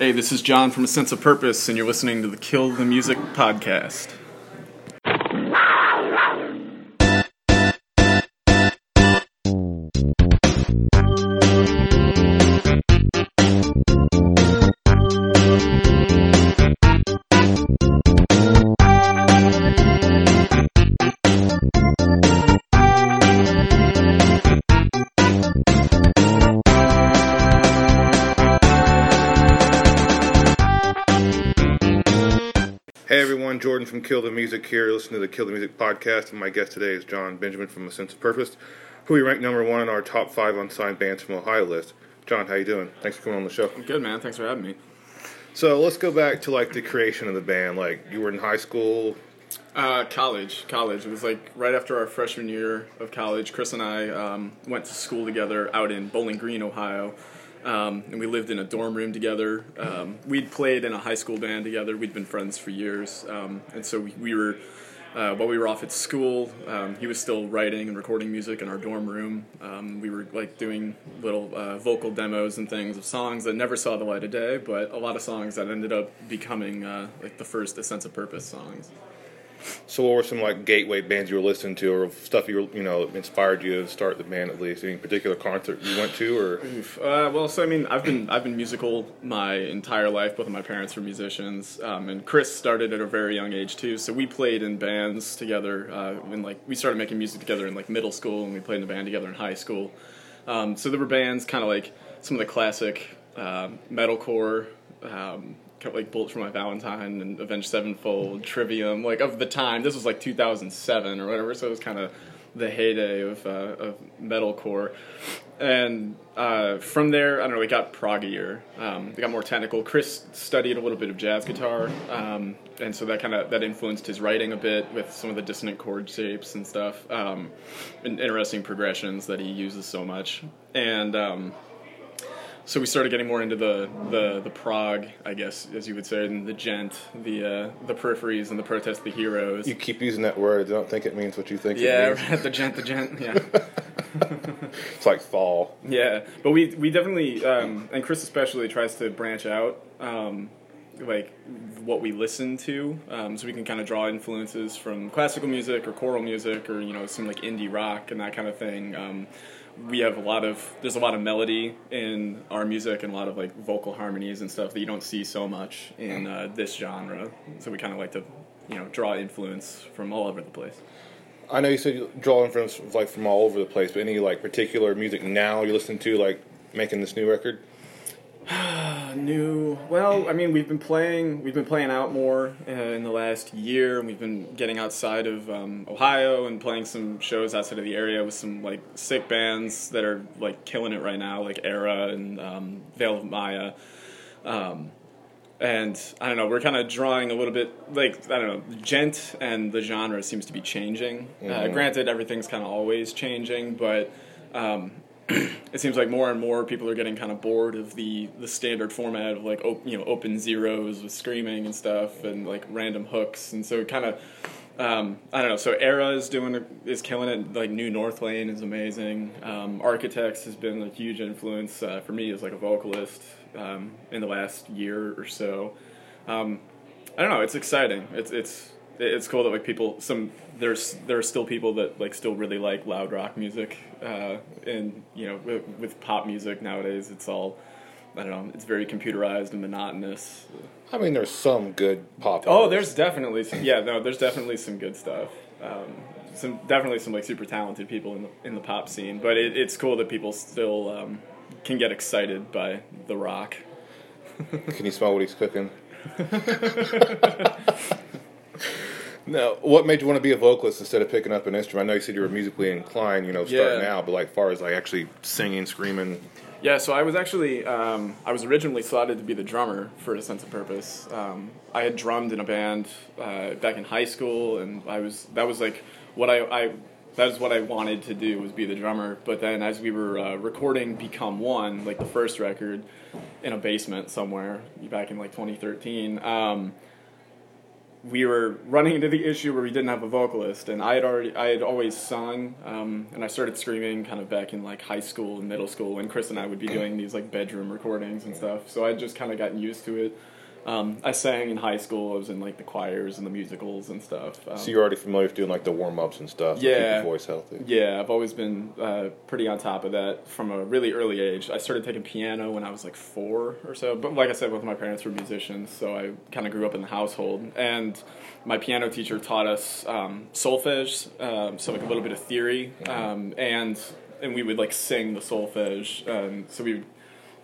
Hey, this is John from A Sense of Purpose, and you're listening to the Kill the Music podcast. Everyone, Jordan from Kill the Music here. Listen to the Kill the Music podcast, and my guest today is John Benjamin from A Sense of Purpose, who we ranked number one on our top five unsigned bands from Ohio list. John, how you doing? Thanks for coming on the show. Good, man. Thanks for having me. So let's go back to like the creation of the band. Like you were in high school. Uh, college, college. It was like right after our freshman year of college. Chris and I um, went to school together out in Bowling Green, Ohio, um, and we lived in a dorm room together. Um, we'd played in a high school band together. We'd been friends for years, um, and so we, we were. Uh, while we were off at school, um, he was still writing and recording music in our dorm room. Um, we were like doing little uh, vocal demos and things of songs that never saw the light of day, but a lot of songs that ended up becoming uh, like the first A Sense of Purpose songs. So what were some like gateway bands you were listening to, or stuff you were, you know inspired you to start the band at least? Any particular concert you went to, or Uh, well, so I mean, I've been I've been musical my entire life. Both of my parents were musicians, um, and Chris started at a very young age too. So we played in bands together. Uh, in like we started making music together in like middle school, and we played in a band together in high school. Um, so there were bands kind of like some of the classic uh, metalcore. Um, like Bullets for My Valentine and Avenged Sevenfold, Trivium, like of the time. This was like 2007 or whatever, so it was kind of the heyday of, uh, of metalcore. And uh, from there, I don't know, it got proggier. Um, it got more technical. Chris studied a little bit of jazz guitar, um, and so that kind of that influenced his writing a bit with some of the dissonant chord shapes and stuff, um, and interesting progressions that he uses so much. And um, so we started getting more into the, the, the prog, I guess, as you would say, and the djent, the uh, the peripheries, and the protest, the heroes. you keep using that word? I don't think it means what you think. yeah, it means. right, the djent, the djent, yeah, it's like fall. yeah. But we we definitely, um, and Chris especially tries to branch out, um, like what we listen to, um, so we can kind of draw influences from classical music or choral music or you know some like indie rock and that kind of thing. Um, we have a lot of there's a lot of melody in our music and a lot of like vocal harmonies and stuff that you don't see so much in uh, this genre. So we kind of like to you know draw influence from all over the place. I know you said you draw influence like from all over the place, but any like particular music now you listen to, like making this new record? Uh, new well i mean we've been playing we've been playing out more uh, in the last year and we've been getting outside of um, ohio and playing some shows outside of the area with some like sick bands that are like killing it right now like Erra and um, veil of maya um, and i don't know we're kind of drawing a little bit like i don't know djent and the genre seems to be changing uh, Mhm. granted everything's kind of always changing but um, it seems like more and more people are getting kind of bored of the the standard format of like op- you know open zeros with screaming and stuff and like random hooks and so kind of um, I don't know. So Erra is doing is killing it. Like New Northlane is amazing. Um, Architects has been a huge influence uh, for me as like a vocalist um, in the last year or so. Um, I don't know. It's exciting. It's it's it's cool that like people some there's there are still people that like still really like loud rock music uh, and you know with, with pop music nowadays it's all I don't know it's very computerized and monotonous. I mean, there's some good pop. Oh, there's definitely some, yeah no there's definitely some good stuff. Um, some definitely some like super talented people in the in the pop scene, but it, it's cool that people still um, can get excited by the rock. Can you smell what he's cooking? no. What made you want to be a vocalist instead of picking up an instrument? I know you said you were musically inclined, you know, starting Yeah. out, but like far as like actually singing, screaming. Yeah, so I was actually um, I was originally slotted to be the drummer for a sense of purpose. Um, I had drummed in a band uh, back in high school, and I was that was like what I, I that was what I wanted to do was be the drummer. But then as we were uh, recording Become One, like the first record, in a basement somewhere back in like 2013. Um, we were running into the issue where we didn't have a vocalist, and I had already I had always sung, um, and I started screaming kind of back in like high school and middle school when Chris and I would be doing these like bedroom recordings and stuff. So I just kind of gotten used to it. Um, I sang in high school. I was in like the choirs and the musicals and stuff. Um, So you're already familiar with doing like the warm ups and stuff. to keep your voice healthy. yeah, I've always been uh, pretty on top of that from a really early age. I started taking piano when I was like four or so, but like I said, both my parents were musicians, so I kind of grew up in the household. And my piano teacher taught us um, solfege, um, so like a little bit of theory, um, and and we would like sing the solfege. Um, so we, would,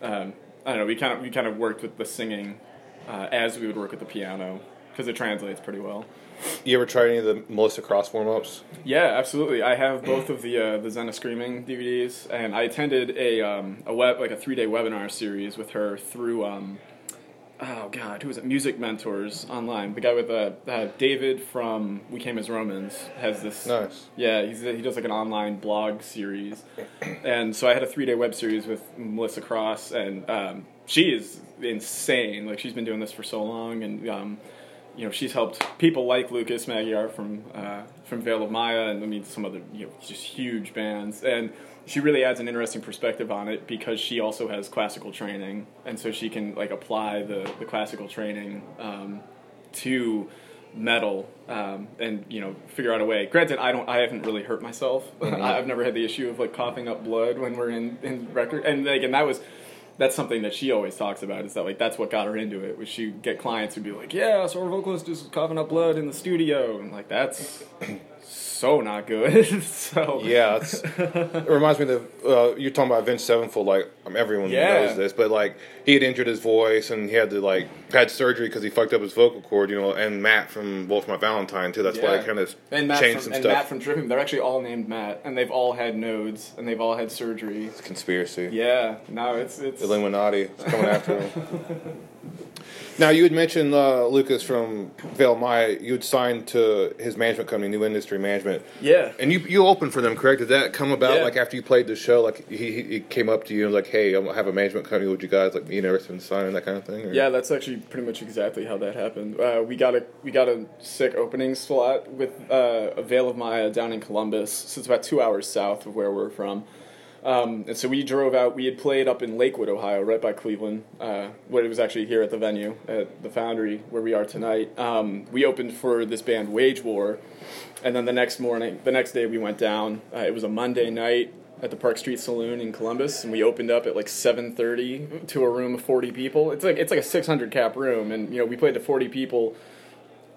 um, I don't know, we kind of we kind of worked with the singing uh, as we would work with the piano because it translates pretty well. You ever tried any of the Melissa Cross warm ups? Yeah, absolutely. I have both of the uh, the Zen of Screaming DVDs, and I attended a um, a web like a three day webinar series with her through um, oh god, who was it? Music Mentors online. The guy with uh, uh, David from We Came as Romans has this. Nice. Yeah, he's, he does like an online blog series, and so I had a three day web series with Melissa Cross, and um, she is insane. Like she's been doing this for so long, and um, you know she's helped people like Lukas Magyar from uh, from Veil of Maya, and I mean some other you know just huge bands, and she really adds an interesting perspective on it because she also has classical training, and so she can like apply the the classical training um, to metal um, and you know figure out a way. Granted i don't i haven't really hurt myself. I've never had the issue of like coughing up blood when we're in in record. And like and that was that's something that she always talks about is that like that's what got her into it was she get clients who'd be like yeah so our vocalist is coughing up blood in the studio and like that's so not good so Yeah, it's, it reminds me of uh, you're talking about Avenged Sevenfold. Like um, everyone Yeah. knows this, but like he had injured his voice and he had to like had surgery because he fucked up his vocal cord. You know, and Matt from Wolf My Valentine too. That's why I kind of and Matt changed from, some and stuff. Matt from Trivium, they're actually all named Matt, and they've all had nodes, and they've all had surgery. Conspiracy. Yeah, no, it's it's Illuminati is coming after him. Now you had mentioned uh, Lukas from Veil Maya. You had signed to his management company, New Industry Management, yeah. and you you opened for them, correct? Did that come about Yeah. like after you played the show? Like he, he came up to you and was like, "Hey, I have a management company. Would you guys like be interested in signing that kind of thing?" Or? Yeah, that's actually pretty much exactly how that happened. Uh, we got a we got a sick opening slot with uh, a Veil of Maya down in Columbus, so it's about two hours south of where we're from. Um, and so we drove out. We had played up in Lakewood, Ohio, right by Cleveland. Uh, where it was actually here at the venue at the Foundry where we are tonight. Um, we opened for this band Wage War, and then the next morning, the next day, we went down. Uh, it was a Monday night at the Park Street Saloon in Columbus, and we opened up at like 7:30 to a room of 40 people. It's like it's like a 600 cap room, and you know we played to 40 people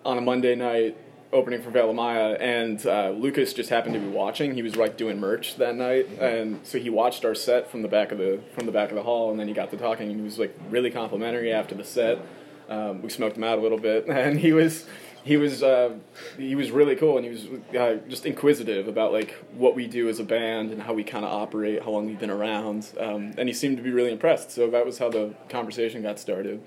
on a Monday night opening for Veil Maya, and uh, Lukas just happened to be watching. He was like doing merch that night, and so he watched our set from the back of the from the back of the hall, and then he got to talking, and he was like really complimentary after the set. Um, we smoked him out a little bit, and he was he was uh, he was really cool, and he was uh, just inquisitive about like what we do as a band and how we kind of operate, how long we've been around, um, and he seemed to be really impressed. So that was how the conversation got started.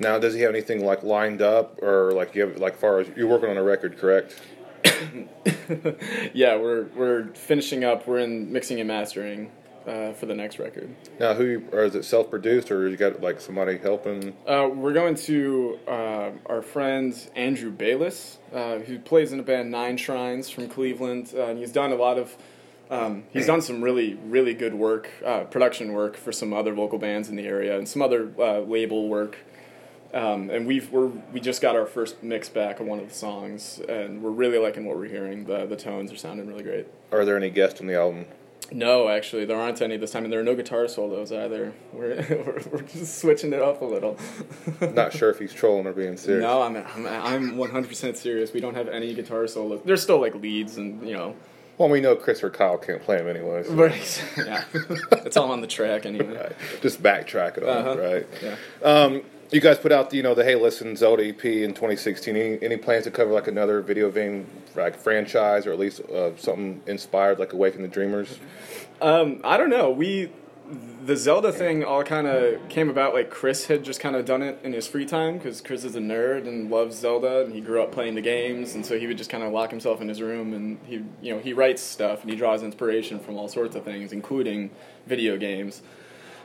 Now, does he have anything like lined up or like you have like far as you're working on a record, correct? yeah, we're we're finishing up. We're in mixing and mastering uh, for the next record. Now, who you- or is it self-produced or you got like somebody helping? Uh, we're going to uh, our friend Andrew Bayless, uh, who plays in a band Nine Shrines from Cleveland, uh, and he's done a lot of. Um, he's done some really, really good work, uh, production work for some other local bands in the area, and some other uh, label work. Um, and we've we're, we just got our first mix back of one of the songs, and we're really liking what we're hearing. The the tones are sounding really great. Are there any guests on the album? No, actually, there aren't any this time, and there are no guitar solos either. We're we're, we're just switching it up a little. Not sure if he's trolling or being serious. no, I'm I'm I'm 100% serious. We don't have any guitar solos. There's still like leads and you know, Well, we know Chris or Kyle can't play him anyways. but yeah, it's all on the track anyway. Right. Just backtrack it on, Uh-huh. right? Yeah. Um, you guys put out, the, you know, the Hey Listen Zelda EP in 2016. Any, any plans to cover like another video game like franchise or at least uh, something inspired like Awaken the Dreamers? Um, I don't know. We the Zelda thing all kind of came about like Chris had just kind of done it in his free time because Chris is a nerd and loves Zelda and he grew up playing the games and so he would just kind of lock himself in his room and he you know he writes stuff and he draws inspiration from all sorts of things including video games.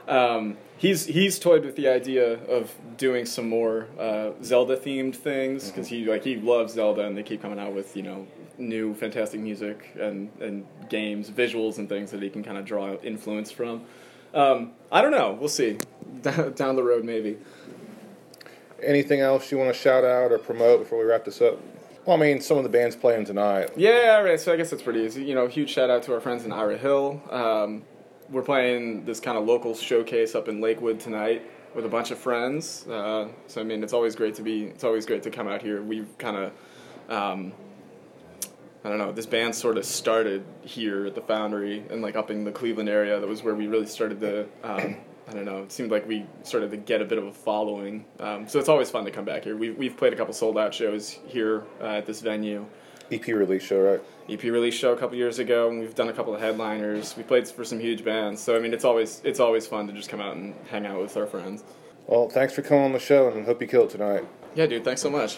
Um, he's he's toyed with the idea of doing some more uh, Zelda themed things because he like he loves Zelda and they keep coming out with you know new fantastic music and and games, visuals and things that he can kind of draw influence from. Um, I don't know. We'll see down the road maybe. Anything else you want to shout out or promote before we wrap this up? Well, I mean, some of the bands playing tonight. Yeah, right. So I guess that's pretty easy. You know, huge shout out to our friends in Ira Hill. Um, we're playing this kind of local showcase up in Lakewood tonight with a bunch of friends. Uh, so I mean, it's always great to be. It's always great to come out here. We've kind of. Um, I don't know. This band sort of started here at the Foundry and like up in the Cleveland area. That was where we really started to. Um, I don't know. It seemed like we started to get a bit of a following. Um, so it's always fun to come back here. We've we've played a couple sold out shows here uh, at this venue. EP release show, right? EP release show a couple years ago, and we've done a couple of headliners. We played for some huge bands. So I mean, it's always it's always fun to just come out and hang out with our friends. Well, thanks for coming on the show, and hope you kill it tonight. Yeah, dude. Thanks so much.